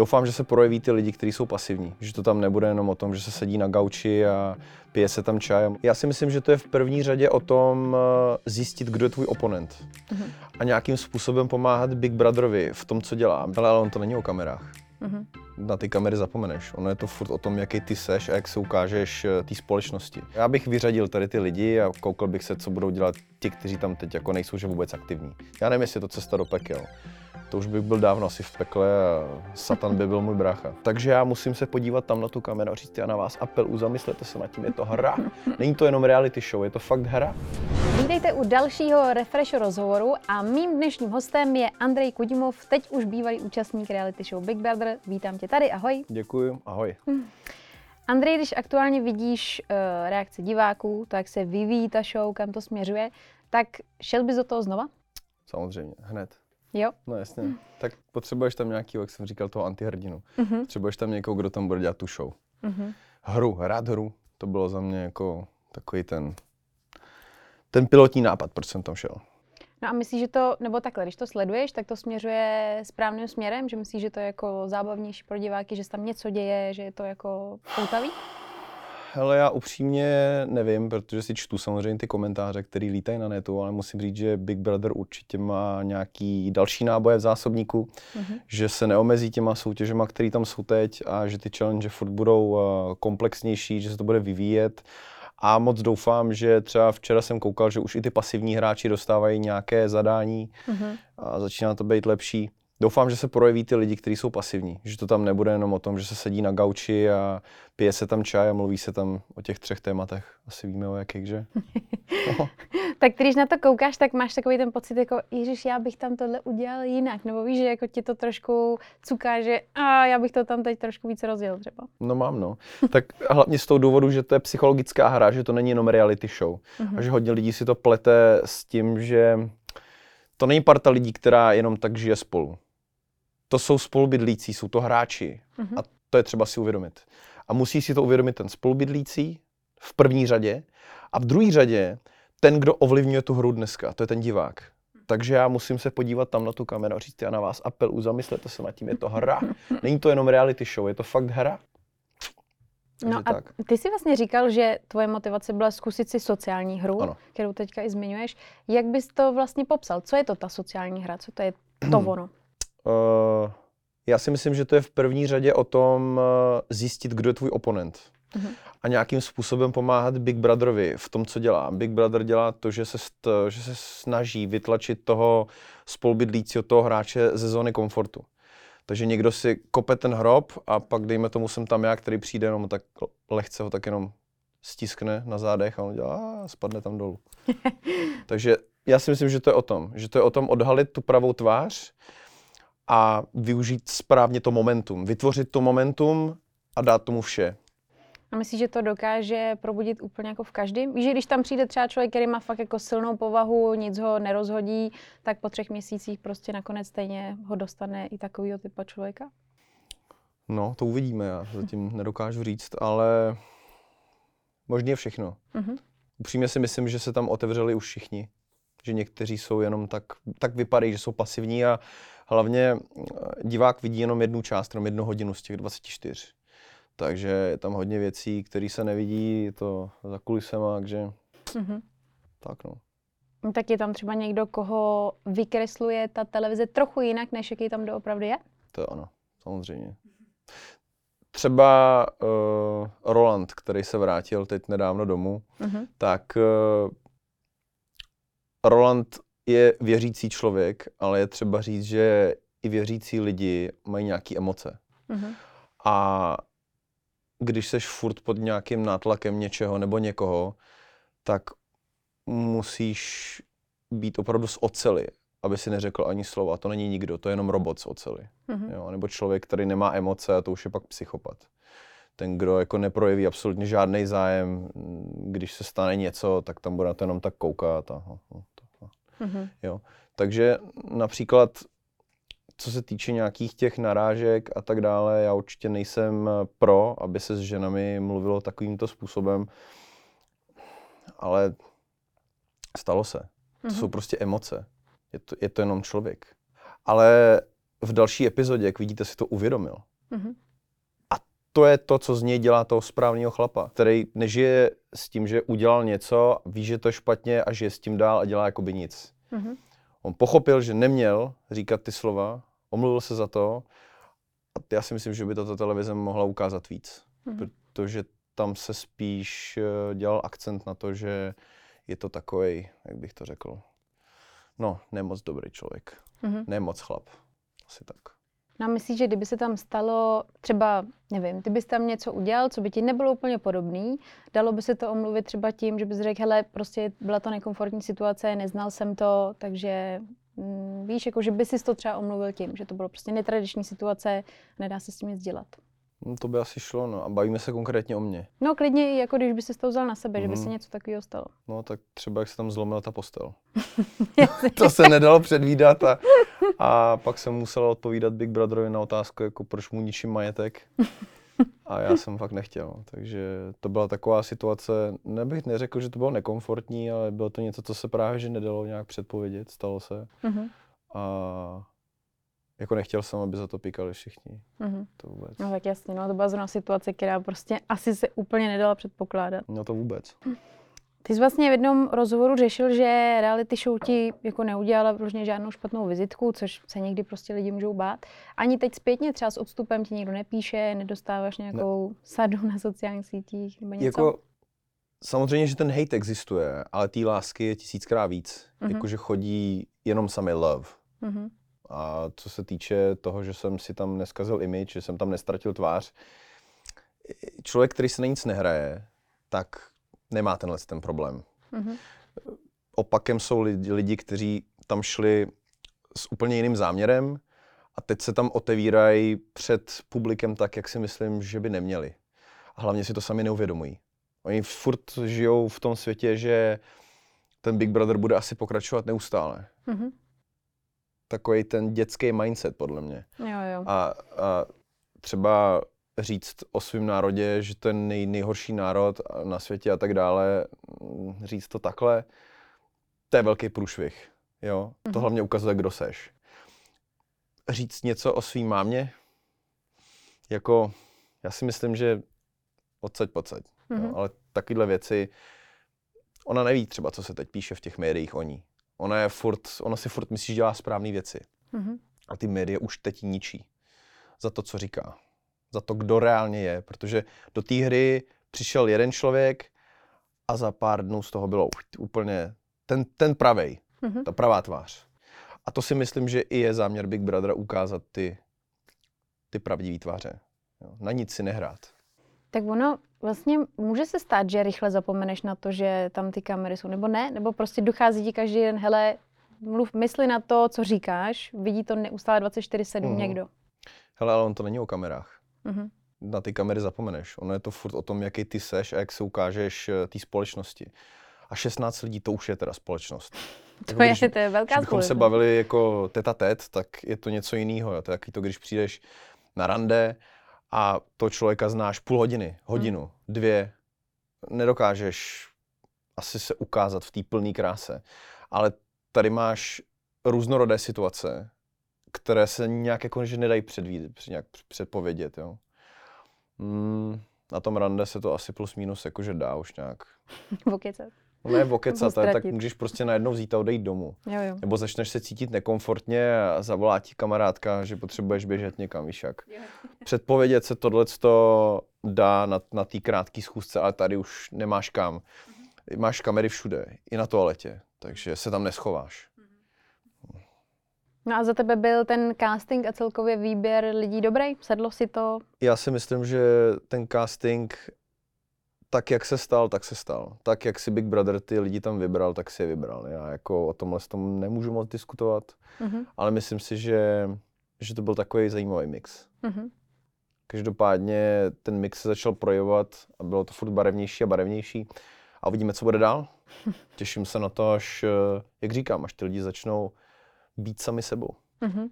Doufám, že se projeví ty lidi, kteří jsou pasivní, že to tam nebude jenom o tom, že se sedí na gauči a pije se tam čaj. Já si myslím, že to je v první řadě o tom eh, zjistit, kdo je tvůj oponent mm-hmm. a nějakým způsobem pomáhat Big Brotherovi v tom, co dělá. Ale, ale on to není o kamerách. Mm-hmm. Na ty kamery zapomeneš. Ono je to furt o tom, jaký ty seš a jak se ukážeš eh, té společnosti. Já bych vyřadil tady ty lidi a koukal bych se, co budou dělat ti, kteří tam teď jako nejsou že vůbec aktivní. Já nevím, jestli je to cesta do pekel to už bych byl dávno asi v pekle a Satan by byl můj brácha. Takže já musím se podívat tam na tu kameru a říct, já na vás apel, zamyslete se nad tím, je to hra. Není to jenom reality show, je to fakt hra. Vítejte u dalšího Refresh rozhovoru a mým dnešním hostem je Andrej Kudimov, teď už bývalý účastník reality show Big Brother. Vítám tě tady, ahoj. Děkuji, ahoj. Hm. Andrej, když aktuálně vidíš uh, reakce diváků, to jak se vyvíjí ta show, kam to směřuje, tak šel bys do toho znova? Samozřejmě, hned. Jo. No jasně. Tak potřebuješ tam nějaký, jak jsem říkal, toho antihrdinu. Mm-hmm. Potřebuješ tam někoho, kdo tam bude dělat tu show. Mm-hmm. Hru, hrát hru, to bylo za mě jako takový ten, ten pilotní nápad, proč jsem tam šel. No a myslíš, že to, nebo takhle, když to sleduješ, tak to směřuje správným směrem? Že myslíš, že to je jako zábavnější pro diváky, že se tam něco děje, že je to jako poutavý? Hele, já upřímně nevím, protože si čtu samozřejmě ty komentáře, které lítají na netu, ale musím říct, že Big Brother určitě má nějaký další náboje v zásobníku, mm-hmm. že se neomezí těma soutěžema, které tam jsou teď a že ty challenge furt budou uh, komplexnější, že se to bude vyvíjet. A moc doufám, že třeba včera jsem koukal, že už i ty pasivní hráči dostávají nějaké zadání mm-hmm. a začíná to být lepší doufám, že se projeví ty lidi, kteří jsou pasivní. Že to tam nebude jenom o tom, že se sedí na gauči a pije se tam čaj a mluví se tam o těch třech tématech. Asi víme o jakých, že? tak když na to koukáš, tak máš takový ten pocit, jako Ježíš, já bych tam tohle udělal jinak. Nebo víš, že jako ti to trošku cuká, že a já bych to tam teď trošku více rozdělil třeba. No mám, no. tak hlavně z toho důvodu, že to je psychologická hra, že to není jenom reality show. Uh-huh. A že hodně lidí si to plete s tím, že to není parta lidí, která jenom tak žije spolu to jsou spolubydlící, jsou to hráči. Mm-hmm. A to je třeba si uvědomit. A musí si to uvědomit ten spolubydlící v první řadě a v druhé řadě ten, kdo ovlivňuje tu hru dneska, to je ten divák. Takže já musím se podívat tam na tu kameru a říct, já na vás apel, zamyslete se nad tím, je to hra. Není to jenom reality show, je to fakt hra. No a tak. ty jsi vlastně říkal, že tvoje motivace byla zkusit si sociální hru, ano. kterou teďka i zmiňuješ. Jak bys to vlastně popsal? Co je to ta sociální hra? Co to je to ono? Uh, já si myslím, že to je v první řadě o tom uh, zjistit, kdo je tvůj oponent. Uh-huh. A nějakým způsobem pomáhat Big Brotherovi v tom, co dělá. Big Brother dělá to, že se, st, že se snaží vytlačit toho spolubydlícího, toho hráče ze zóny komfortu. Takže někdo si kope ten hrob a pak dejme tomu jsem tam já, který přijde jenom tak lehce ho tak jenom stiskne na zádech a on dělá a spadne tam dolů. Takže já si myslím, že to je o tom. Že to je o tom odhalit tu pravou tvář, a využít správně to momentum. Vytvořit to momentum a dát tomu vše. A myslíš, že to dokáže probudit úplně jako v každém? Víš, že když tam přijde třeba člověk, který má fakt jako silnou povahu, nic ho nerozhodí, tak po třech měsících prostě nakonec stejně ho dostane i takovýho typa člověka? No, to uvidíme, já zatím nedokážu říct, ale možně všechno. Uh-huh. Upřímně si myslím, že se tam otevřeli už všichni. Že někteří jsou jenom tak, tak vypadají, že jsou pasivní a hlavně eh, divák vidí jenom jednu část, jenom jednu hodinu z těch 24. Takže je tam hodně věcí, které se nevidí, je to za kulisema, takže mm-hmm. tak no. no. Tak je tam třeba někdo, koho vykresluje ta televize trochu jinak, než jaký tam doopravdy je? To ano, samozřejmě. Třeba uh, Roland, který se vrátil teď nedávno domů, mm-hmm. tak uh, Roland je věřící člověk, ale je třeba říct, že i věřící lidi mají nějaké emoce. Mm-hmm. A když seš furt pod nějakým nátlakem něčeho nebo někoho, tak musíš být opravdu z ocely, aby si neřekl ani slova. To není nikdo, to je jenom robot z ocely. Mm-hmm. Jo? Nebo člověk, který nemá emoce a to už je pak psychopat. Ten, kdo jako neprojeví absolutně žádný zájem, když se stane něco, tak tam bude na to jenom tak koukat. A, a, Mm-hmm. Jo. Takže například, co se týče nějakých těch narážek a tak dále, já určitě nejsem pro, aby se s ženami mluvilo takovýmto způsobem, ale stalo se. To mm-hmm. jsou prostě emoce. Je to, je to jenom člověk. Ale v další epizodě, jak vidíte, si to uvědomil. Mm-hmm. To je to, co z něj dělá toho správného chlapa, který nežije s tím, že udělal něco, ví, že to je špatně a žije s tím dál a dělá jakoby nic. Mm-hmm. On pochopil, že neměl říkat ty slova, omluvil se za to a já si myslím, že by to ta televize mohla ukázat víc. Mm-hmm. Protože tam se spíš eh, dělal akcent na to, že je to takový, jak bych to řekl, no, nemoc dobrý člověk. Mm-hmm. Nemoc chlap. Asi tak. No a myslíš, že kdyby se tam stalo třeba, nevím, ty bys tam něco udělal, co by ti nebylo úplně podobný, dalo by se to omluvit třeba tím, že bys řekl, hele, prostě byla to nekomfortní situace, neznal jsem to, takže mm, víš, jako že by si to třeba omluvil tím, že to bylo prostě netradiční situace, nedá se s tím nic dělat. No, to by asi šlo, no. A bavíme se konkrétně o mně. No klidně, jako když by se to vzal na sebe, mm. že by se mhm. něco takového stalo. No tak třeba jak se tam zlomila ta postel. to se nedalo předvídat a, a pak jsem musel odpovídat Big Brotherovi na otázku, jako proč mu ničím majetek. A já jsem fakt nechtěl. Takže to byla taková situace, nebych neřekl, že to bylo nekomfortní, ale bylo to něco, co se právě že nedalo nějak předpovědět, stalo se. Mm-hmm. A jako nechtěl jsem, aby za to píkali všichni. Mm-hmm. To vůbec. No tak jasně, no to byla zrovna situace, která prostě asi se úplně nedala předpokládat. No to vůbec. Ty jsi vlastně v jednom rozhovoru řešil, že reality show ti jako neudělala vlastně žádnou špatnou vizitku, což se někdy prostě lidi můžou bát. Ani teď zpětně třeba s odstupem ti někdo nepíše, nedostáváš nějakou ne. sadu na sociálních sítích nebo něco? Jako, samozřejmě, že ten hate existuje, ale té lásky je tisíckrát víc. Mm-hmm. Jakože chodí jenom samý love. Mm-hmm. A co se týče toho, že jsem si tam neskazil image, že jsem tam nestratil tvář, člověk, který se na nic nehraje, tak nemá tenhle ten problém. Mm-hmm. Opakem jsou lidi, lidi, kteří tam šli s úplně jiným záměrem a teď se tam otevírají před publikem tak, jak si myslím, že by neměli. A hlavně si to sami neuvědomují. Oni furt žijou v tom světě, že ten Big Brother bude asi pokračovat neustále. Mm-hmm takový ten dětský mindset, podle mě. Jo, jo. A, a třeba říct o svém národě, že to je nej, nejhorší národ na světě a tak dále, říct to takhle, to je velký průšvih. Jo? Mm-hmm. To mhm. hlavně ukazuje, kdo seš. Říct něco o svým mámě, jako, já si myslím, že odsaď pocať. Mm-hmm. Jo? Mhm. Ale takovéhle věci, ona neví třeba, co se teď píše v těch médiích o ní. Ona, je furt, ona si furt myslí, že dělá správné věci. Mm-hmm. A ty média už teď ničí. Za to, co říká. Za to, kdo reálně je. Protože do té hry přišel jeden člověk a za pár dnů z toho bylo úplně ten, ten pravej. Mm-hmm. Ta pravá tvář. A to si myslím, že i je záměr Big Brothera ukázat ty, ty pravdivé tváře. Jo. Na nic si nehrát. Tak ono vlastně může se stát, že rychle zapomeneš na to, že tam ty kamery jsou, nebo ne? Nebo prostě dochází ti každý den, hele, mluv, mysli na to, co říkáš, vidí to neustále 24-7 mm. někdo. Hele, ale on to není o kamerách. Mm-hmm. Na ty kamery zapomeneš. Ono je to furt o tom, jaký ty seš a jak se ukážeš eh, té společnosti. A 16 lidí, to už je teda společnost. To, jako je, když, to je velká Když bychom se bavili jako teta tet, tak je to něco jiného. To je taky to, když přijdeš na rande a to člověka znáš půl hodiny, hodinu, hmm. Dvě, nedokážeš asi se ukázat v té plné kráse. Ale tady máš různorodé situace, které se nějak jako že nedají předvídat, nějak předpovědět, jo. Mm, na tom rande se to asi plus minus jakože dá už nějak. Vokecat. No ne vokecat, ale tak můžeš prostě najednou vzít a odejít domů. Jo, jo. Nebo začneš se cítit nekomfortně a zavolá ti kamarádka, že potřebuješ běžet někam, víš jak. Jo. Předpovědět se tohle dá na, na té krátké schůzce, ale tady už nemáš kam. Mm-hmm. Máš kamery všude, i na toaletě, takže se tam neschováš. Mm-hmm. No a za tebe byl ten casting a celkově výběr lidí dobrý? Sedlo si to? Já si myslím, že ten casting tak, jak se stal, tak se stal. Tak, jak si Big Brother ty lidi tam vybral, tak si je vybral. Já jako o tomhle tom nemůžu moc diskutovat, mm-hmm. ale myslím si, že, že to byl takový zajímavý mix. Mm-hmm. Každopádně ten mix se začal projevovat a bylo to furt barevnější a barevnější. A uvidíme, co bude dál. Těším se na to, až, eh, jak říkám, až ty lidi začnou být sami sebou. Mm-hmm.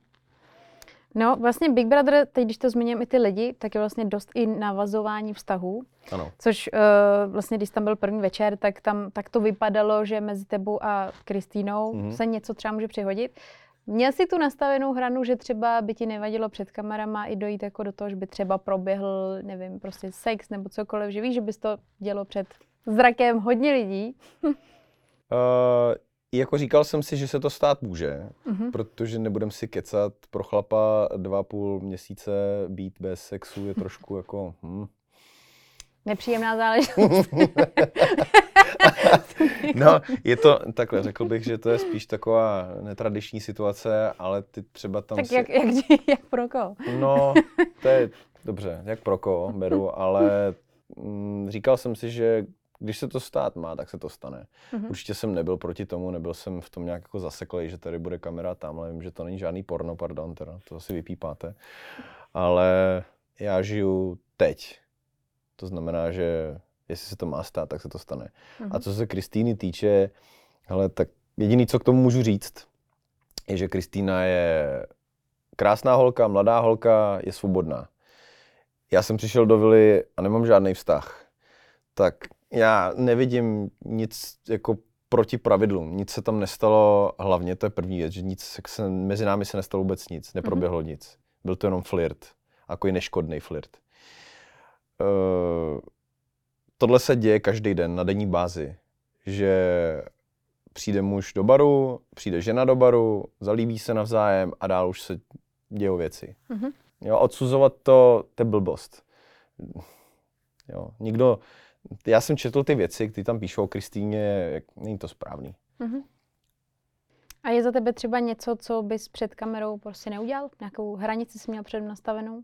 No, vlastně Big Brother, teď když to zmíním i ty lidi, tak je vlastně dost i navazování vztahů. Ano. Což uh, vlastně, když tam byl první večer, tak tam tak to vypadalo, že mezi tebou a Kristýnou mm-hmm. se něco třeba může přihodit. Měl jsi tu nastavenou hranu, že třeba by ti nevadilo před kamerama i dojít jako do toho, že by třeba proběhl, nevím, prostě sex nebo cokoliv, že víš, že bys to dělo před zrakem hodně lidí? uh, jako říkal jsem si, že se to stát může, uh-huh. protože nebudem si kecat, pro chlapa dva půl měsíce být bez sexu je trošku jako... Hm. Nepříjemná záležitost. no, je to takhle, řekl bych, že to je spíš taková netradiční situace, ale ty třeba tam Tak si... jak, jak, jak pro koho? No, to je dobře, jak pro koho beru, ale mm, říkal jsem si, že když se to stát má, tak se to stane. Mm-hmm. Určitě jsem nebyl proti tomu, nebyl jsem v tom nějak jako zaseklej, že tady bude kamera tamhle, vím, že to není žádný porno, pardon, teda, to asi vypípáte. Ale já žiju teď. To znamená, že jestli se to má stát, tak se to stane. Mm-hmm. A mhm. co se Kristýny týče, hele, tak jediný, co k tomu můžu říct, je, že Kristýna je krásná holka, mladá holka, je svobodná. Já jsem přišel do vily a nemám žádný vztah. Tak já nevidím nic jako proti pravidlům. Nic se tam nestalo, hlavně to je první věc, že nic se, mezi námi se nestalo vůbec nic, neproběhlo mm-hmm. nic. Byl to jenom flirt, jako i neškodný flirt. Uh, tohle se děje každý den na denní bázi, že přijde muž do baru, přijde žena do baru, zalíbí se navzájem a dál už se dějou věci. Mm-hmm. Jo, odsuzovat to, to je blbost. Jo, nikdo, já jsem četl ty věci, které tam píšou o Kristýně, jak, není to správný. Mm-hmm. A je za tebe třeba něco, co bys před kamerou prostě neudělal? Nějakou hranici jsi měl před nastavenou?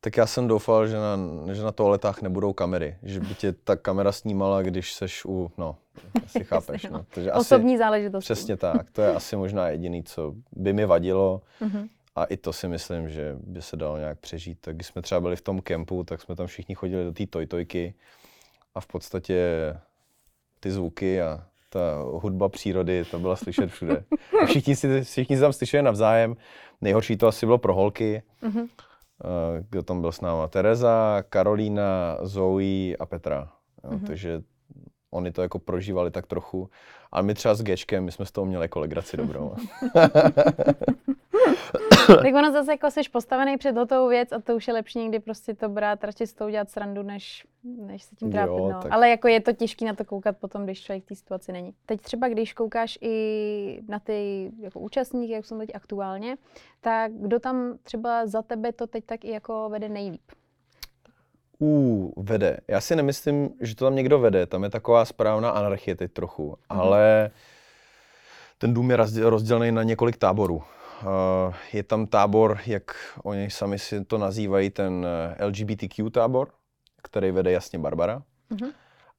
Tak já jsem doufal, že na, že na toaletách nebudou kamery, že by tě ta kamera snímala, když seš u, no, asi chápeš. no. Takže Osobní asi, záležitost. Přesně tak, to je asi možná jediný, co by mi vadilo. Mm-hmm. A i to si myslím, že by se dalo nějak přežít. Tak když jsme třeba byli v tom kempu, tak jsme tam všichni chodili do té tojtojky a v podstatě ty zvuky a ta hudba přírody, to byla slyšet všude. A všichni, si, všichni si tam slyšeli navzájem. Nejhorší to asi bylo pro holky. Mm-hmm kdo tam byl s náma. Tereza, Karolína, Zoe a Petra. Jo, mm-hmm. Takže oni to jako prožívali tak trochu. Ale my třeba s Gečkem, my jsme z toho měli jako legraci dobrou. tak ono zase jako jsi postavený před hotovou věc a to už je lepší někdy prostě to brát, radši s tou dělat srandu, než, než se tím trápit. No. Tak... Ale jako je to těžké na to koukat potom, když člověk v té situaci není. Teď třeba, když koukáš i na ty jako účastníky, jak jsou teď aktuálně, tak kdo tam třeba za tebe to teď tak i jako vede nejlíp? Uh, vede. Já si nemyslím, že to tam někdo vede. Tam je taková správná anarchie teď trochu. Mm-hmm. Ale ten dům je rozdělený na několik táborů. Uh, je tam tábor, jak oni sami si to nazývají, ten eh, LGBTQ tábor, který vede jasně Barbara. Mm-hmm.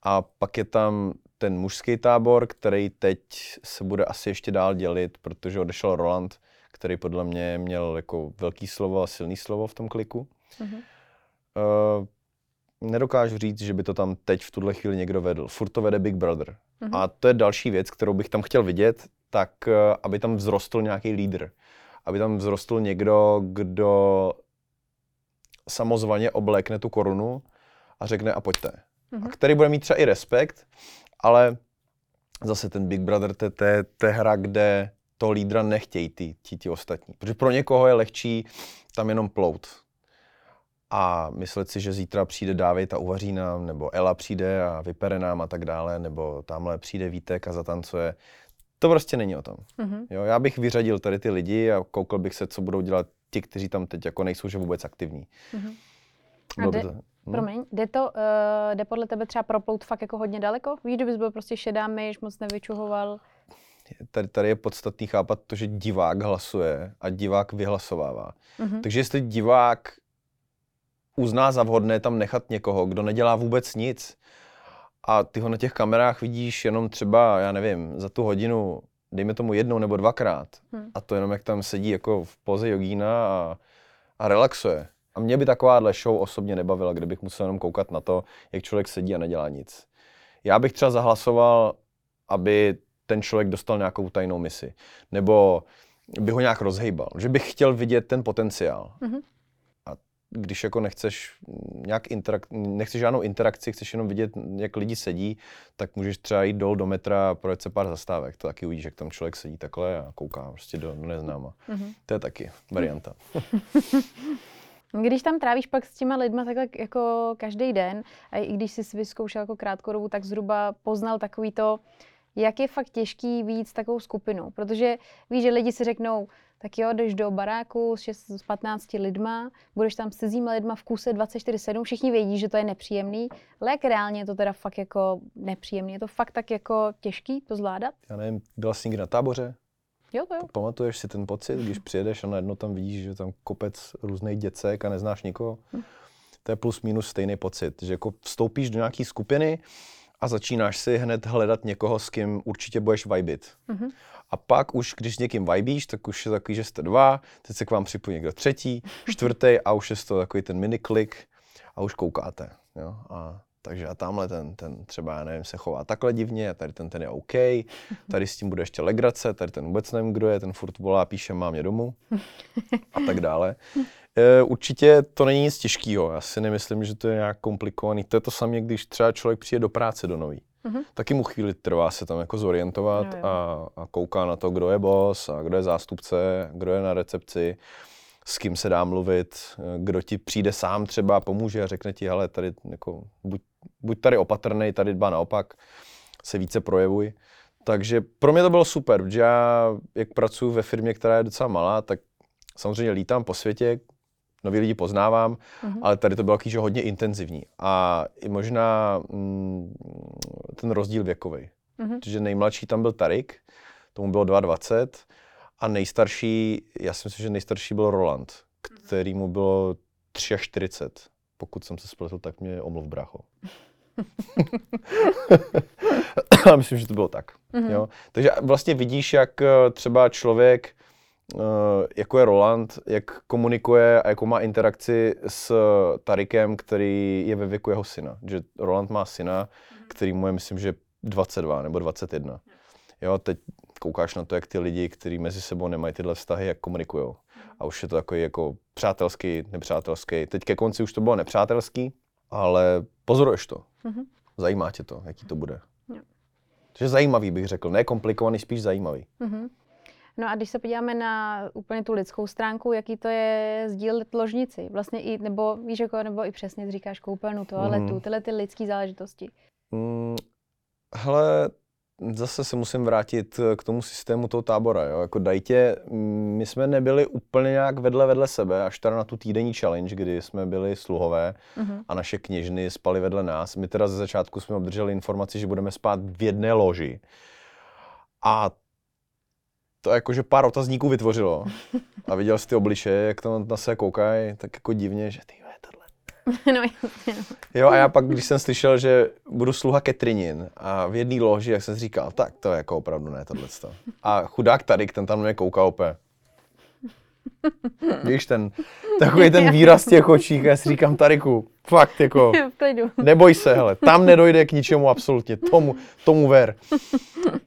A pak je tam ten mužský tábor, který teď se bude asi ještě dál dělit, protože odešel Roland, který podle mě měl jako velký slovo a silný slovo v tom kliku. Mm-hmm. Uh, nedokážu říct, že by to tam teď v tuhle chvíli někdo vedl. Furt to vede Big Brother. Mm-hmm. A to je další věc, kterou bych tam chtěl vidět, tak eh, aby tam vzrostl nějaký lídr. Aby tam vzrostl někdo, kdo samozvaně oblékne tu korunu a řekne a pojďte. Mm-hmm. A který bude mít třeba i respekt, ale zase ten Big Brother, to je hra, kde toho lídra nechtějí ty, ti, ti ostatní. Protože pro někoho je lehčí tam jenom plout a myslet si, že zítra přijde Dávid a uvaří nám, nebo Ela přijde a vypere nám a tak dále, nebo tamhle přijde Vítek a zatancuje. To prostě není o tom. Mm-hmm. Jo, já bych vyřadil tady ty lidi a koukal bych se, co budou dělat ti, kteří tam teď jako nejsou že vůbec aktivní. Mm-hmm. A jde, to, hm? promiň, jde to, uh, jde podle tebe třeba proplout fakt jako hodně daleko? Víš, kdybys byl prostě šedá myš, moc nevyčuhoval? Tady, tady je podstatný chápat to, že divák hlasuje a divák vyhlasovává. Mm-hmm. Takže jestli divák uzná za vhodné tam nechat někoho, kdo nedělá vůbec nic a ty ho na těch kamerách vidíš jenom třeba, já nevím, za tu hodinu, dejme tomu jednou nebo dvakrát hmm. a to jenom jak tam sedí jako v poze jogína a, a relaxuje. A mě by takováhle show osobně nebavila, kdybych musel jenom koukat na to, jak člověk sedí a nedělá nic. Já bych třeba zahlasoval, aby ten člověk dostal nějakou tajnou misi. Nebo by ho nějak rozhejbal. Že bych chtěl vidět ten potenciál. Mm-hmm když jako nechceš nějak interak- nechceš žádnou interakci, chceš jenom vidět, jak lidi sedí, tak můžeš třeba jít dolů do metra a projet se pár zastávek. To taky uvidíš, jak tam člověk sedí takhle a kouká prostě do neznáma. Mm-hmm. To je taky varianta. Když tam trávíš pak s těma lidma takhle jako každý den, a i když jsi vyzkoušel jako krátkou dobu, tak zhruba poznal takový to, jak je fakt těžký víc takovou skupinou. Protože víš, že lidi si řeknou, tak jo, jdeš do baráku s, 6, s 15 lidma, budeš tam s cizíma lidma v kuse 24-7, všichni vědí, že to je nepříjemný, ale jak reálně je to teda fakt jako nepříjemný? Je to fakt tak jako těžký to zvládat? Já nevím, byla jsi někdy na táboře? Jo, to jo. Pamatuješ si ten pocit, když přijedeš a najednou tam vidíš, že tam kopec různých děcek a neznáš nikoho? Hm. To je plus minus stejný pocit, že jako vstoupíš do nějaké skupiny a začínáš si hned hledat někoho, s kým určitě budeš vibit. Mm-hmm. A pak už, když s někým vibíš, tak už je takový, že jste dva, teď se k vám připojí někdo třetí, čtvrtý a už je to takový ten mini klik a už koukáte. Jo? A takže a tamhle ten, ten třeba, já nevím, se chová takhle divně, a tady ten, ten je OK, tady s tím bude ještě legrace, tady ten vůbec nevím, kdo je, ten furt volá, píše, mám je domů a tak dále. E, určitě to není nic těžkého, já si nemyslím, že to je nějak komplikovaný. To je to samé, když třeba člověk přijde do práce do nový. Mm-hmm. Taky mu chvíli trvá se tam jako zorientovat jo. A, a kouká na to, kdo je boss a kdo je zástupce, kdo je na recepci s kým se dá mluvit, kdo ti přijde sám třeba, pomůže a řekne ti, hele, tady jako, buď, buď tady opatrný, tady dba naopak, se více projevuj. Takže pro mě to bylo super, protože já, jak pracuji ve firmě, která je docela malá, tak samozřejmě lítám po světě, nový lidi poznávám, uh-huh. ale tady to bylo že hodně intenzivní. A i možná mm, ten rozdíl věkový. Uh-huh. Protože nejmladší tam byl Tarik, tomu bylo 22, a nejstarší, já si myslím, že nejstarší byl Roland, který mu bylo 43. Pokud jsem se spletl, tak mě omluv, brácho. A myslím, že to bylo tak. Mm-hmm. Jo? Takže vlastně vidíš, jak eh, třeba člověk, jako je Roland, jak komunikuje a jako má interakci s Tarikem, který je ve věku jeho syna. Že Roland má syna, mhm. který mu je, myslím, že 22 nebo 21. Jo, teď koukáš na to, jak ty lidi, kteří mezi sebou nemají tyhle vztahy, jak komunikují. A už je to takový jako přátelský, nepřátelský. Teď ke konci už to bylo nepřátelský, ale pozoruješ to. Mm-hmm. Zajímá tě to, jaký to bude. Jo. Takže zajímavý bych řekl, ne komplikovaný, spíš zajímavý. Mm-hmm. No a když se podíváme na úplně tu lidskou stránku, jaký to je sdílet ložnici, vlastně i, nebo víš, jako, nebo i přesně říkáš koupelnu, toaletu, mm. tyhle ty lidské záležitosti. Mm, hele, zase se musím vrátit eh, k tomu systému toho tábora. Jo? Jako dajtě, mm, my jsme nebyli úplně nějak vedle vedle sebe, až teda na tu týdenní challenge, kdy jsme byli sluhové uh-huh. a naše kněžny spali vedle nás. My teda ze začátku jsme obdrželi informaci, že budeme spát v jedné loži. A to jakože pár otazníků vytvořilo. A viděl jsi ty obliče, jak tam na se koukají, tak jako divně, že ty no, jasně. Jo, a já pak, když jsem slyšel, že budu sluha Ketrinin a v jedné loži, jak jsem si říkal, tak to je jako opravdu ne tohle. A chudák tady, ten tam mě kouká opět. Víš, ten, takový ten výraz těch očích, já si říkám, Tariku, fakt jako, neboj se, hele, tam nedojde k ničemu absolutně, tomu, tomu ver.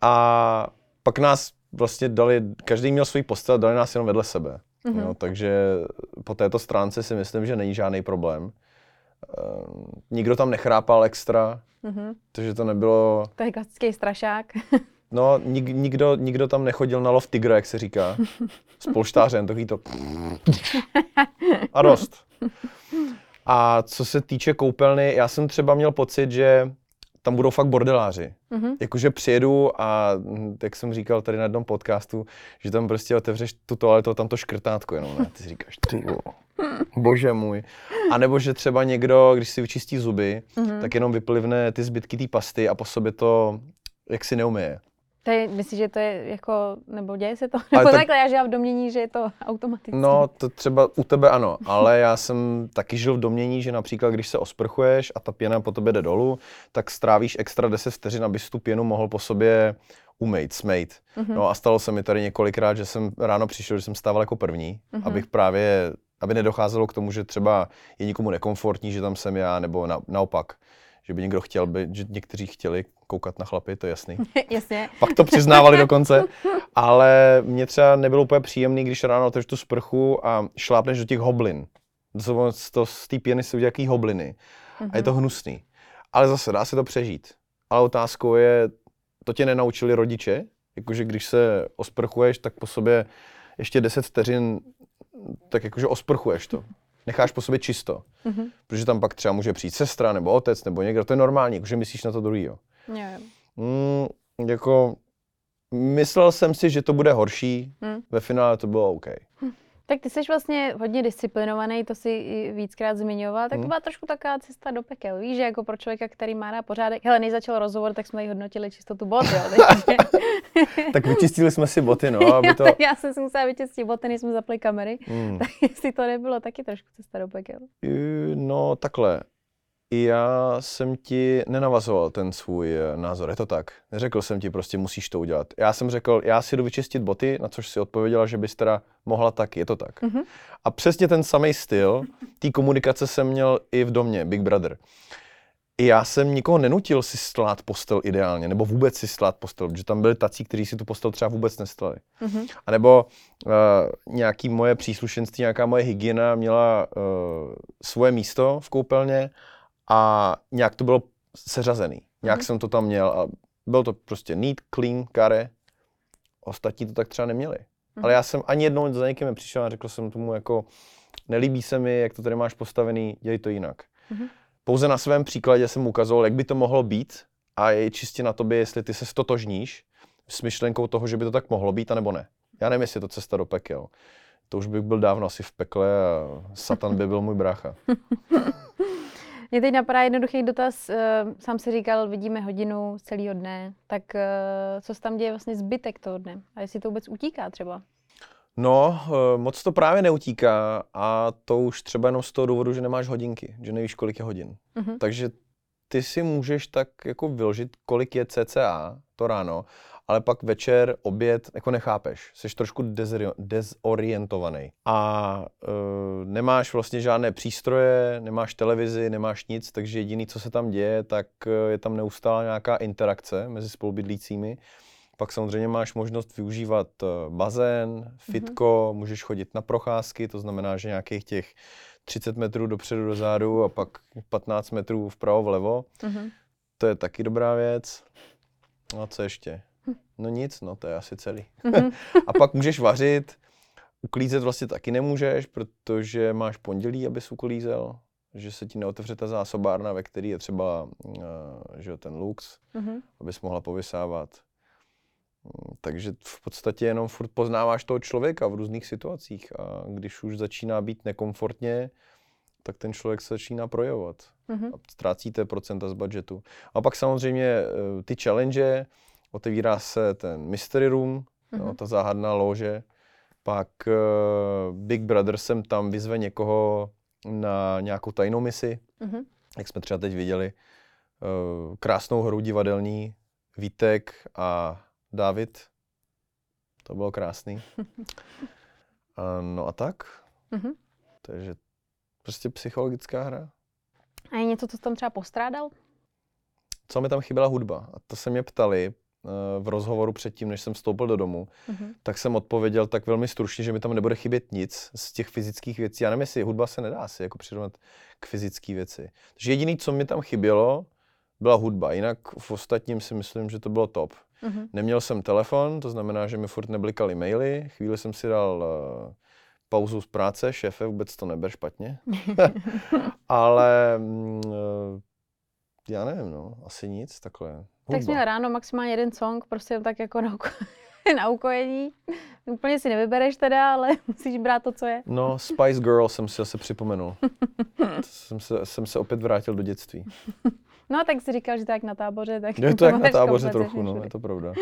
A pak nás vlastně dali, každý měl svůj postel, dali nás jenom vedle sebe. Mm-hmm. Jo, takže po této stránce si myslím, že není žádný problém. Uh, nikdo tam nechrápal extra, mm-hmm. takže to nebylo... To je klasický strašák. no, nik, nikdo, nikdo tam nechodil na lov tigra, jak se říká. S polštářem, takový to... A dost. A co se týče koupelny, já jsem třeba měl pocit, že tam budou fakt bordeláři. Mm-hmm. Jakože přijedu a, hm, jak jsem říkal tady na jednom podcastu, že tam prostě otevřeš tu toaletu a tam to škrtátko jenom, ne? Ty si říkáš, ty bože můj. A nebo že třeba někdo, když si vyčistí zuby, mm-hmm. tak jenom vyplivne ty zbytky té pasty a po sobě to jak si neumije. To je, myslíš, že to je jako, nebo děje se to? Nebo tak, takhle, já žiju v domění, že je to automaticky. No, to třeba u tebe ano, ale já jsem taky žil v domění, že například, když se osprchuješ a ta pěna po tobě jde dolů, tak strávíš extra 10 vteřin, abys tu pěnu mohl po sobě umejt, smejt. Mm-hmm. No a stalo se mi tady několikrát, že jsem ráno přišel, že jsem stával jako první, mm-hmm. abych právě, aby nedocházelo k tomu, že třeba je někomu nekomfortní, že tam jsem já, nebo na, naopak že by někdo chtěl, by, že někteří chtěli koukat na chlapy, to je jasný. Jasně. Pak to přiznávali dokonce. Ale mě třeba nebylo úplně příjemný, když ráno otevřeš tu sprchu a šlápneš do těch hoblin. To, to z té pěny se udělá jaký hobliny. Mm-hmm. A je to mhm. hnusný. Ale zase dá se to přežít. Ale otázkou je, to tě nenaučili rodiče? Jakože když se osprchuješ, tak po sobě ještě 10 vteřin, tak jakože osprchuješ to. Necháš po sobě čisto. Mm-hmm. Protože tam pak třeba může přijít sestra, nebo otec, nebo někdo. To je normální, jakože myslíš na to druhýho. Yeah. Mm, jako, myslel jsem si, že to bude horší. Mm. Ve finále to bylo OK. Hm. Tak ty jsi vlastně hodně disciplinovaný, to si i víckrát zmiňoval, tak to hmm. byla trošku taková cesta do pekel, víš, že jako pro člověka, který má na pořádek. Hele, než začal rozhovor, tak jsme tady hodnotili čistotu bot, jo. tak vyčistili jsme si boty, no, aby to... Já jsem si musela vyčistit boty, než jsme zapli kamery, hmm. tak jestli to nebylo taky trošku cesta do pekel. No, takhle já jsem ti nenavazoval ten svůj eh, názor, je to tak? Neřekl jsem ti prostě musíš to udělat. Já jsem řekl, já si jdu vyčistit boty, na což si odpověděla, že bys teda mohla taky, je to tak. Mm-hmm. A přesně ten samý styl té komunikace jsem měl i v domě, Big Brother. I já jsem nikoho nenutil si stát postel ideálně, nebo vůbec si stát postel, protože tam byli tací, kteří si tu postel třeba vůbec nestali. Mm-hmm. A nebo uh, nějaký moje příslušenství, nějaká moje hygiena měla uh, svoje místo v koupelně a nějak to bylo seřazený. Nějak mm. jsem to tam měl a byl to prostě neat, clean, kare. Ostatní to tak třeba neměli. Mm. Ale já jsem ani jednou za někým nepřišel a řekl jsem tomu jako, nelíbí se mi, jak to tady máš postavený, dělej to jinak. Mm. Pouze na svém příkladě jsem ukazoval, jak by to mohlo být a je čistě na tobě, jestli ty se stotožníš s myšlenkou toho, že by to tak mohlo být, anebo ne. Já nevím, jestli je to cesta do pekel. To už bych byl dávno asi v pekle a Satan by byl můj brácha. Mě teď napadá jednoduchý dotaz. Eh, sám si říkal, vidíme hodinu z celého dne. Tak eh, co se tam děje vlastně zbytek toho dne? A jestli to vůbec utíká třeba? No, eh, moc to právě neutíká a to už třeba jenom z toho důvodu, že nemáš hodinky, že nevíš, kolik je hodin. Uh-huh. Takže ty si můžeš tak jako vyložit, kolik je cca to ráno ale pak večer, oběd, jako nechápeš. Jsi trošku dezorientovaný. A e, nemáš vlastně žádné přístroje, nemáš televizi, nemáš nic, takže jediný, co se tam děje, tak e, je tam neustále nějaká interakce mezi spolubydlícími. Pak samozřejmě máš možnost využívat e, bazén, mhm. fitko, mm-hmm. můžeš chodit na procházky, to znamená, že nějakých těch 30 metrů dopředu do zádu a pak 15 metrů vpravo vlevo. Mm-hmm. To je taky dobrá věc. No a co ještě? No nic, no to je asi celý. Mm-hmm. a pak můžeš vařit, uklízet vlastně taky nemůžeš, protože máš pondělí, abys uklízel, že se ti neotevře ta zásobárna, ve které je třeba uh, že ten lux, mm-hmm. abys mohla povysávat. Mm, takže v podstatě jenom furt poznáváš toho člověka v různých situacích a když už začíná být nekomfortně, tak ten člověk se začíná projevovat mm-hmm. a ztrácíte procenta z budgetu. A pak samozřejmě eh, ty challenge, otevírá se ten Mystery Room, mm-hmm. no, ta záhadná lože, pak uh, Big Brother sem tam vyzve někoho na nějakou tajnou misi, mm-hmm. jak jsme třeba teď viděli, uh, krásnou hru divadelní, Vítek a David, to bylo krásný. uh, no a tak. Mm-hmm. Takže prostě psychologická hra. A je něco, co tam třeba postrádal? Co mi tam chyběla hudba? A to se mě ptali, v rozhovoru předtím, než jsem vstoupil do domu, mm-hmm. tak jsem odpověděl tak velmi stručně, že mi tam nebude chybět nic z těch fyzických věcí. Já nevím, jestli hudba se nedá si jako přirovnat k fyzické věci. Takže jediné, co mi tam chybělo, byla hudba. Jinak v ostatním si myslím, že to bylo top. Mm-hmm. Neměl jsem telefon, to znamená, že mi furt neblikaly maily. Chvíli jsem si dal uh, pauzu z práce, šéfe, vůbec to neber špatně. Ale uh, já nevím, no, asi nic takhle. Tak jsi měl ráno maximálně jeden song, prostě tak jako na, na ukojení. Úplně si nevybereš teda, ale musíš brát to, co je. No, Spice Girl jsem si zase připomenul. jsem, se, jsem se opět vrátil do dětství. No, tak jsi říkal, že tak na táboře. Tak je to jak na táboře trochu, no, je to pravda.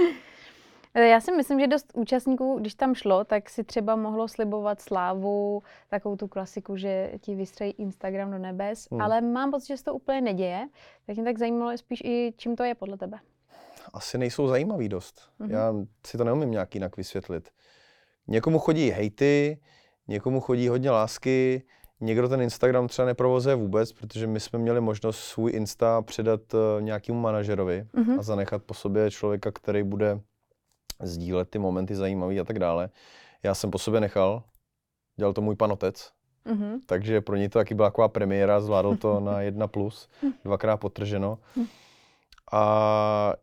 Eh, já si myslím, že dost účastníků, když tam šlo, tak si třeba mohlo slibovat slávu, takovou tu klasiku, že ti vystřejí Instagram do nebes, hmm. ale mám pocit, že se to úplně neděje. Tak mě tak zajímalo spíš i, čím to je podle tebe. Asi nejsou zajímavý dost. Mm-hmm. Já si to neumím nějak jinak vysvětlit. Někomu chodí hejty, někomu chodí hodně lásky, někdo ten Instagram třeba neprovozuje vůbec, protože my jsme měli možnost svůj Insta předat uh, nějakému manažerovi mm-hmm. a zanechat po sobě člověka, který bude sdílet ty momenty zajímavé a tak dále. Já jsem po sobě nechal, dělal to můj pan otec, Mm-hmm. Takže pro něj to taky byla taková premiéra, zvládl to na jedna plus, dvakrát potrženo. A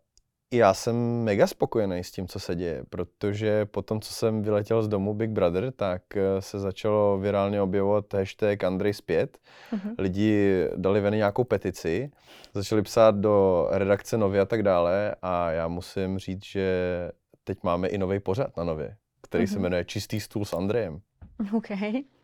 já jsem mega spokojený s tím, co se děje, protože po tom, co jsem vyletěl z domu Big Brother, tak eh, se začalo virálně objevovat hashtag Andrej zpět. Mm-hmm. Lidi dali ven nějakou petici, začali psát do redakce Nově a tak dále a já musím říct, že teď máme i nový pořad na Nově, který mm-hmm. se mhm. jmenuje Čistý stůl s Andrejem. OK.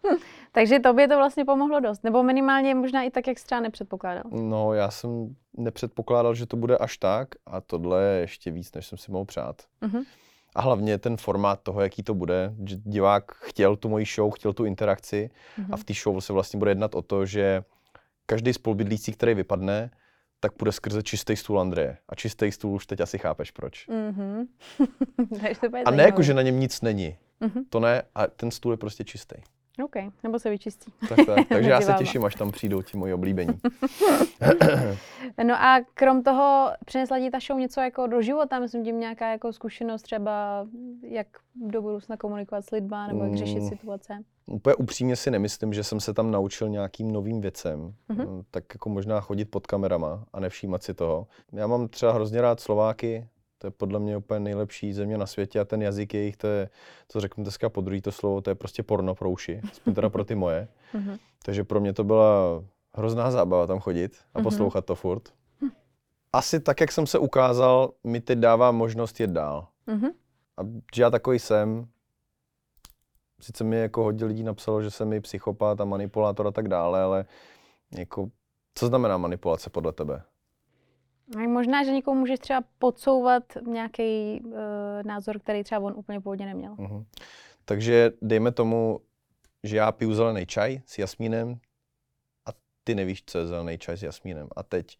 Takže tobě to vlastně pomohlo dost, nebo minimálně možná i tak, jak jsi třeba nepředpokládal. No, já jsem nepředpokládal, že to bude až tak a tohle je ještě víc, než jsem si mohl přát. Uh-huh. A hlavně ten formát toho, jaký to bude, že divák chtěl tu moji show, chtěl tu interakci uh-huh. a v té show se vlastně bude jednat o to, že každý spolubydlící, který vypadne, tak půjde skrze čistý stůl Andreje. A čistý stůl už teď asi chápeš proč. Mm-hmm. a ne jako, že na něm nic není. Mm-hmm. To ne, a ten stůl je prostě čistý. OK, nebo se vyčistí. Tak, tak. Takže já se těším, až tam přijdou ti moji oblíbení. no a krom toho, přinesla ti ta show něco jako do života? Myslím tím nějaká jako zkušenost třeba, jak do budoucna komunikovat s lidma, nebo jak řešit mm. situace? Úplně upřímně si nemyslím, že jsem se tam naučil nějakým novým věcem. Mm-hmm. Tak jako možná chodit pod kamerama a nevšímat si toho. Já mám třeba hrozně rád Slováky, to je podle mě úplně nejlepší země na světě a ten jazyk jejich, to je, co řeknu dneska po druhý to slovo, to je prostě porno pro uši, aspoň teda pro ty moje. Mhm. Takže pro mě to byla hrozná zábava tam chodit a mhm. poslouchat to furt. Asi tak, jak jsem se ukázal, mi teď dává možnost jít dál. Mhm. A že já takový jsem, sice mi jako hodně lidí napsalo, že jsem i psychopat a manipulátor a tak dále, ale jako, co znamená manipulace podle tebe? Možná, že někomu můžeš třeba podsouvat nějaký uh, názor, který třeba on úplně původně neměl. Uh-huh. Takže dejme tomu, že já piju zelený čaj s jasmínem a ty nevíš, co je zelený čaj s jasmínem. A teď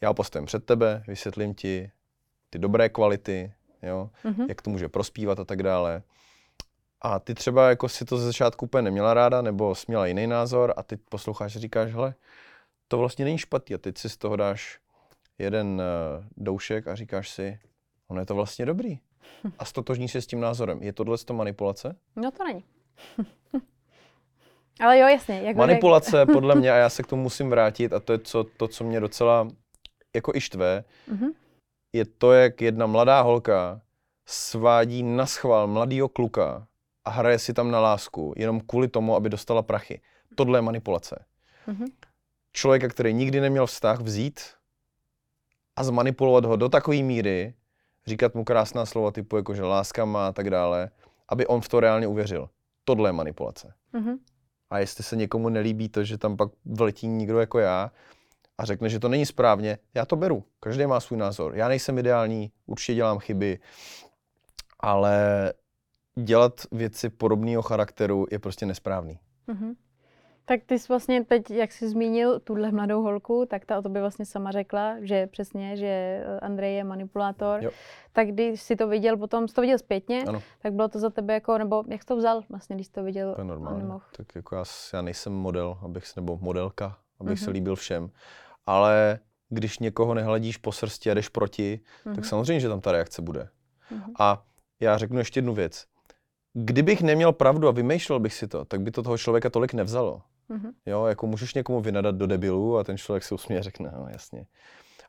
já postavím před tebe, vysvětlím ti ty dobré kvality, jo, uh-huh. jak to může prospívat a tak dále. A ty třeba jako si to ze začátku úplně neměla ráda, nebo jsi měla jiný názor a ty posloucháš a říkáš, hele, to vlastně není špatný a teď si z toho dáš jeden uh, doušek a říkáš si, ono je to vlastně dobrý. A stotožní se s tím názorem. Je tohle to manipulace? No to není. Ale jo, jasně. Jak manipulace podle mě, a já se k tomu musím vrátit, a to je co, to, co mě docela jako i štve, mm-hmm. je to, jak jedna mladá holka svádí na schvál mladýho kluka a hraje si tam na lásku, jenom kvůli tomu, aby dostala prachy. Tohle je manipulace. Mm-hmm. Člověka, který nikdy neměl vztah, vzít a zmanipulovat ho do takové míry, říkat mu krásná slova typu jako, že láska má a tak dále, aby on v to reálně uvěřil. Tohle je manipulace. Mm-hmm. A jestli se někomu nelíbí to, že tam pak vletí někdo jako já a řekne, že to není správně, já to beru. Každý má svůj názor. Já nejsem ideální, určitě dělám chyby, ale dělat věci podobného charakteru je prostě nesprávný. Mm-hmm. Tak ty jsi vlastně teď, jak jsi zmínil tuhle mladou holku, tak ta o tobě vlastně sama řekla, že přesně, že eh, Andrej je manipulátor. Jo. Tak když jsi to viděl potom, jsi to viděl zpětně, ano. tak bylo to za tebe jako, nebo jak jsi to vzal vlastně, když jsi to viděl? To je normální. Tak jako já, já nejsem model, abych se, nebo modelka, abych mm-hmm. se mhm. líbil všem. Ale když někoho nehledíš po srsti a jdeš proti, mm-hmm. tak mhm. samozřejmě, že tam ta reakce bude. Mm-hmm. A já řeknu ještě jednu věc. Kdybych neměl pravdu a vymýšlel bych si to, tak by to toho člověka tolik nevzalo. Mm-hmm. Jo, jako můžeš někomu vynadat do debilu a ten člověk si usměje a řekne, no jasně.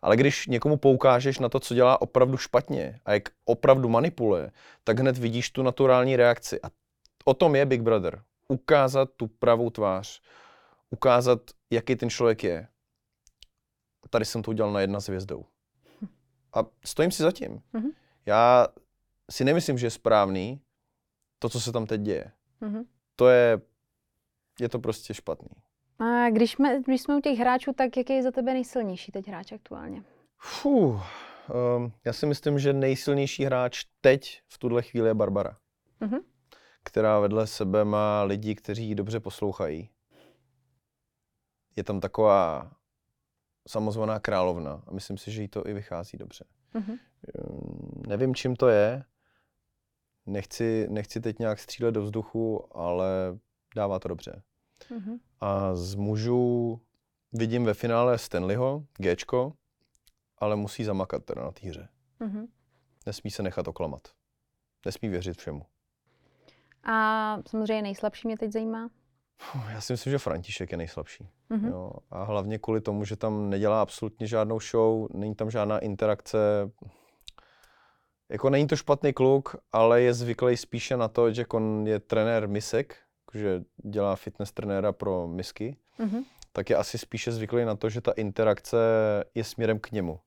Ale když někomu poukážeš na to, co dělá opravdu špatně a jak opravdu manipuluje, tak hned vidíš tu naturální reakci. A o tom je Big Brother. Ukázat tu pravou tvář. Ukázat, jaký ten člověk je. Tady jsem to udělal na jedna s hvězdou. A stojím si za tím. Mm-hmm. Já si nemyslím, že je správný to, co se tam teď děje. Mm-hmm. To je je to prostě špatný. A když jsme, když jsme u těch hráčů, tak jaký je za tebe nejsilnější teď hráč aktuálně? Fuh, um, já si myslím, že nejsilnější hráč teď v tuhle chvíli je Barbara. Mm-hmm. Která vedle sebe má lidi, kteří ji dobře poslouchají. Je tam taková samozvaná královna a myslím si, že jí to i vychází dobře. Mm-hmm. Nevím, čím to je. Nechci, nechci teď nějak střílet do vzduchu, ale dává to dobře. Mm-hmm. A z mužů vidím ve finále Stanleyho, Gčko, ale musí zamakat teda na té hře. Mm-hmm. Nesmí se nechat oklamat. Nesmí věřit všemu. A samozřejmě nejslabší mě teď zajímá? Já si myslím, že František je nejslabší. Mm-hmm. Jo. A hlavně kvůli tomu, že tam nedělá absolutně žádnou show, není tam žádná interakce. Jako není to špatný kluk, ale je zvyklý spíše na to, že on je trenér misek, že dělá fitness trenéra pro misky, mm-hmm. tak je asi spíše zvyklý na to, že ta interakce je směrem k němu.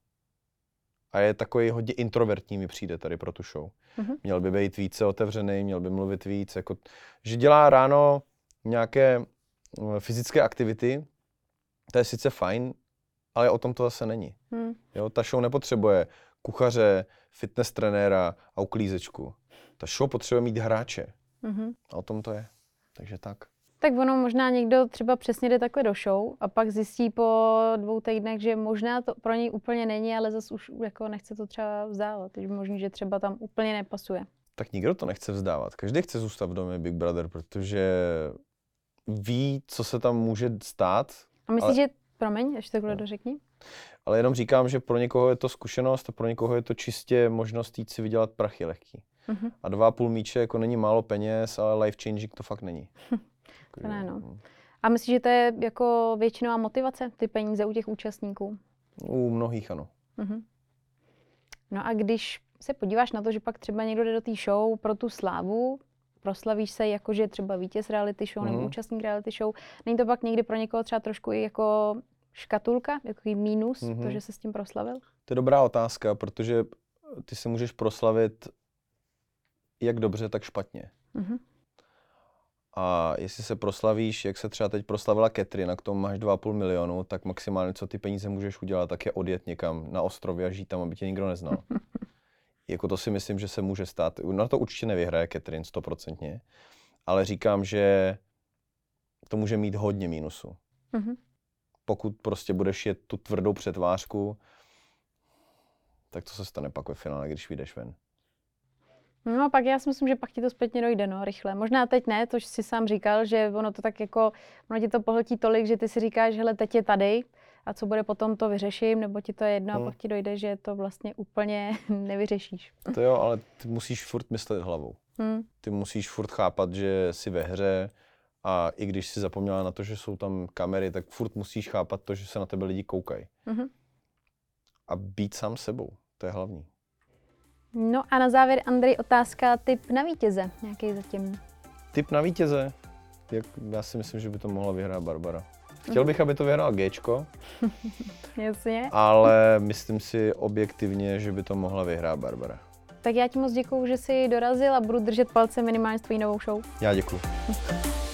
A je takový hodně introvertní mi přijde tady pro tu show. Mm-hmm. Měl by být více otevřený, měl by mluvit víc. Jako, že dělá ráno nějaké eh, fyzické aktivity, to je sice fajn, ale o tom to zase není. Hmm. Jo, ta show nepotřebuje kuchaře, fitness trenéra a uklízečku. Ta show potřebuje mít hráče. Mm-hmm. A o tom to je. Takže tak. Tak ono možná někdo třeba přesně jde takhle do show a pak zjistí po dvou týdnech, že možná to pro něj úplně není, ale zase už jako nechce to třeba vzdávat. Takže možná, že třeba tam úplně nepasuje. Tak nikdo to nechce vzdávat. Každý chce zůstat v domě Big Brother, protože ví, co se tam může stát. A myslíš, ale... že, promiň, ještě takhle no. dořekni? Ale jenom říkám, že pro někoho je to zkušenost a pro někoho je to čistě možnost jít si vydělat prachy lehký. Uh-huh. A dva půl míče jako není málo peněz, ale life changing to fakt není. to ne, no. no. A myslíš, že to je jako většinová motivace, ty peníze u těch účastníků? U mnohých ano. Uh-huh. No a když se podíváš na to, že pak třeba někdo jde do té show pro tu slávu, proslavíš se jako, že třeba vítěz reality show mm. nebo mhm. účastník reality show. Není to pak někdy pro někoho třeba trošku i jako škatulka, jako mínus, mm-hmm. to, že se s tím proslavil? To je dobrá otázka, protože ty se můžeš proslavit jak dobře, tak špatně. Mm-hmm. A jestli se proslavíš, jak se třeba teď proslavila Catherine, a k tomu máš 2,5 milionu, tak maximálně, co ty peníze můžeš udělat, tak je odjet někam na ostrově a žít tam, aby tě nikdo neznal. Jako to si myslím, že se může stát. Na to určitě nevyhraje Catherine stoprocentně, ale říkám, že to může mít hodně mínusu. Mm-hmm. Pokud prostě budeš jet tu tvrdou přetvářku, tak to se stane pak ve finále, když vyjdeš ven. No a pak já si myslím, že pak ti to zpětně dojde, no, rychle. Možná teď ne, to jsi sám říkal, že ono to tak jako, ono ti to pohltí tolik, že ty si říkáš, hele, teď je tady, a co bude potom, to vyřeším, nebo ti to je jedno hmm. a pak ti dojde, že to vlastně úplně nevyřešíš. To jo, ale ty musíš furt myslet hlavou. Hmm. Ty musíš furt chápat, že jsi ve hře a i když jsi zapomněla na to, že jsou tam kamery, tak furt musíš chápat to, že se na tebe lidi koukají. Hmm. A být sám sebou, to je hlavní. No a na závěr, Andrej, otázka, typ na vítěze, nějaký zatím. Typ na vítěze? Já si myslím, že by to mohla vyhrát Barbara. Chtěl bych, aby to vyhrál Gčko. Jasně. Ale myslím si objektivně, že by to mohla vyhrát Barbara. Tak já ti moc děkuju, že jsi dorazil a budu držet palce minimálně s tvojí novou show. Já děkuju.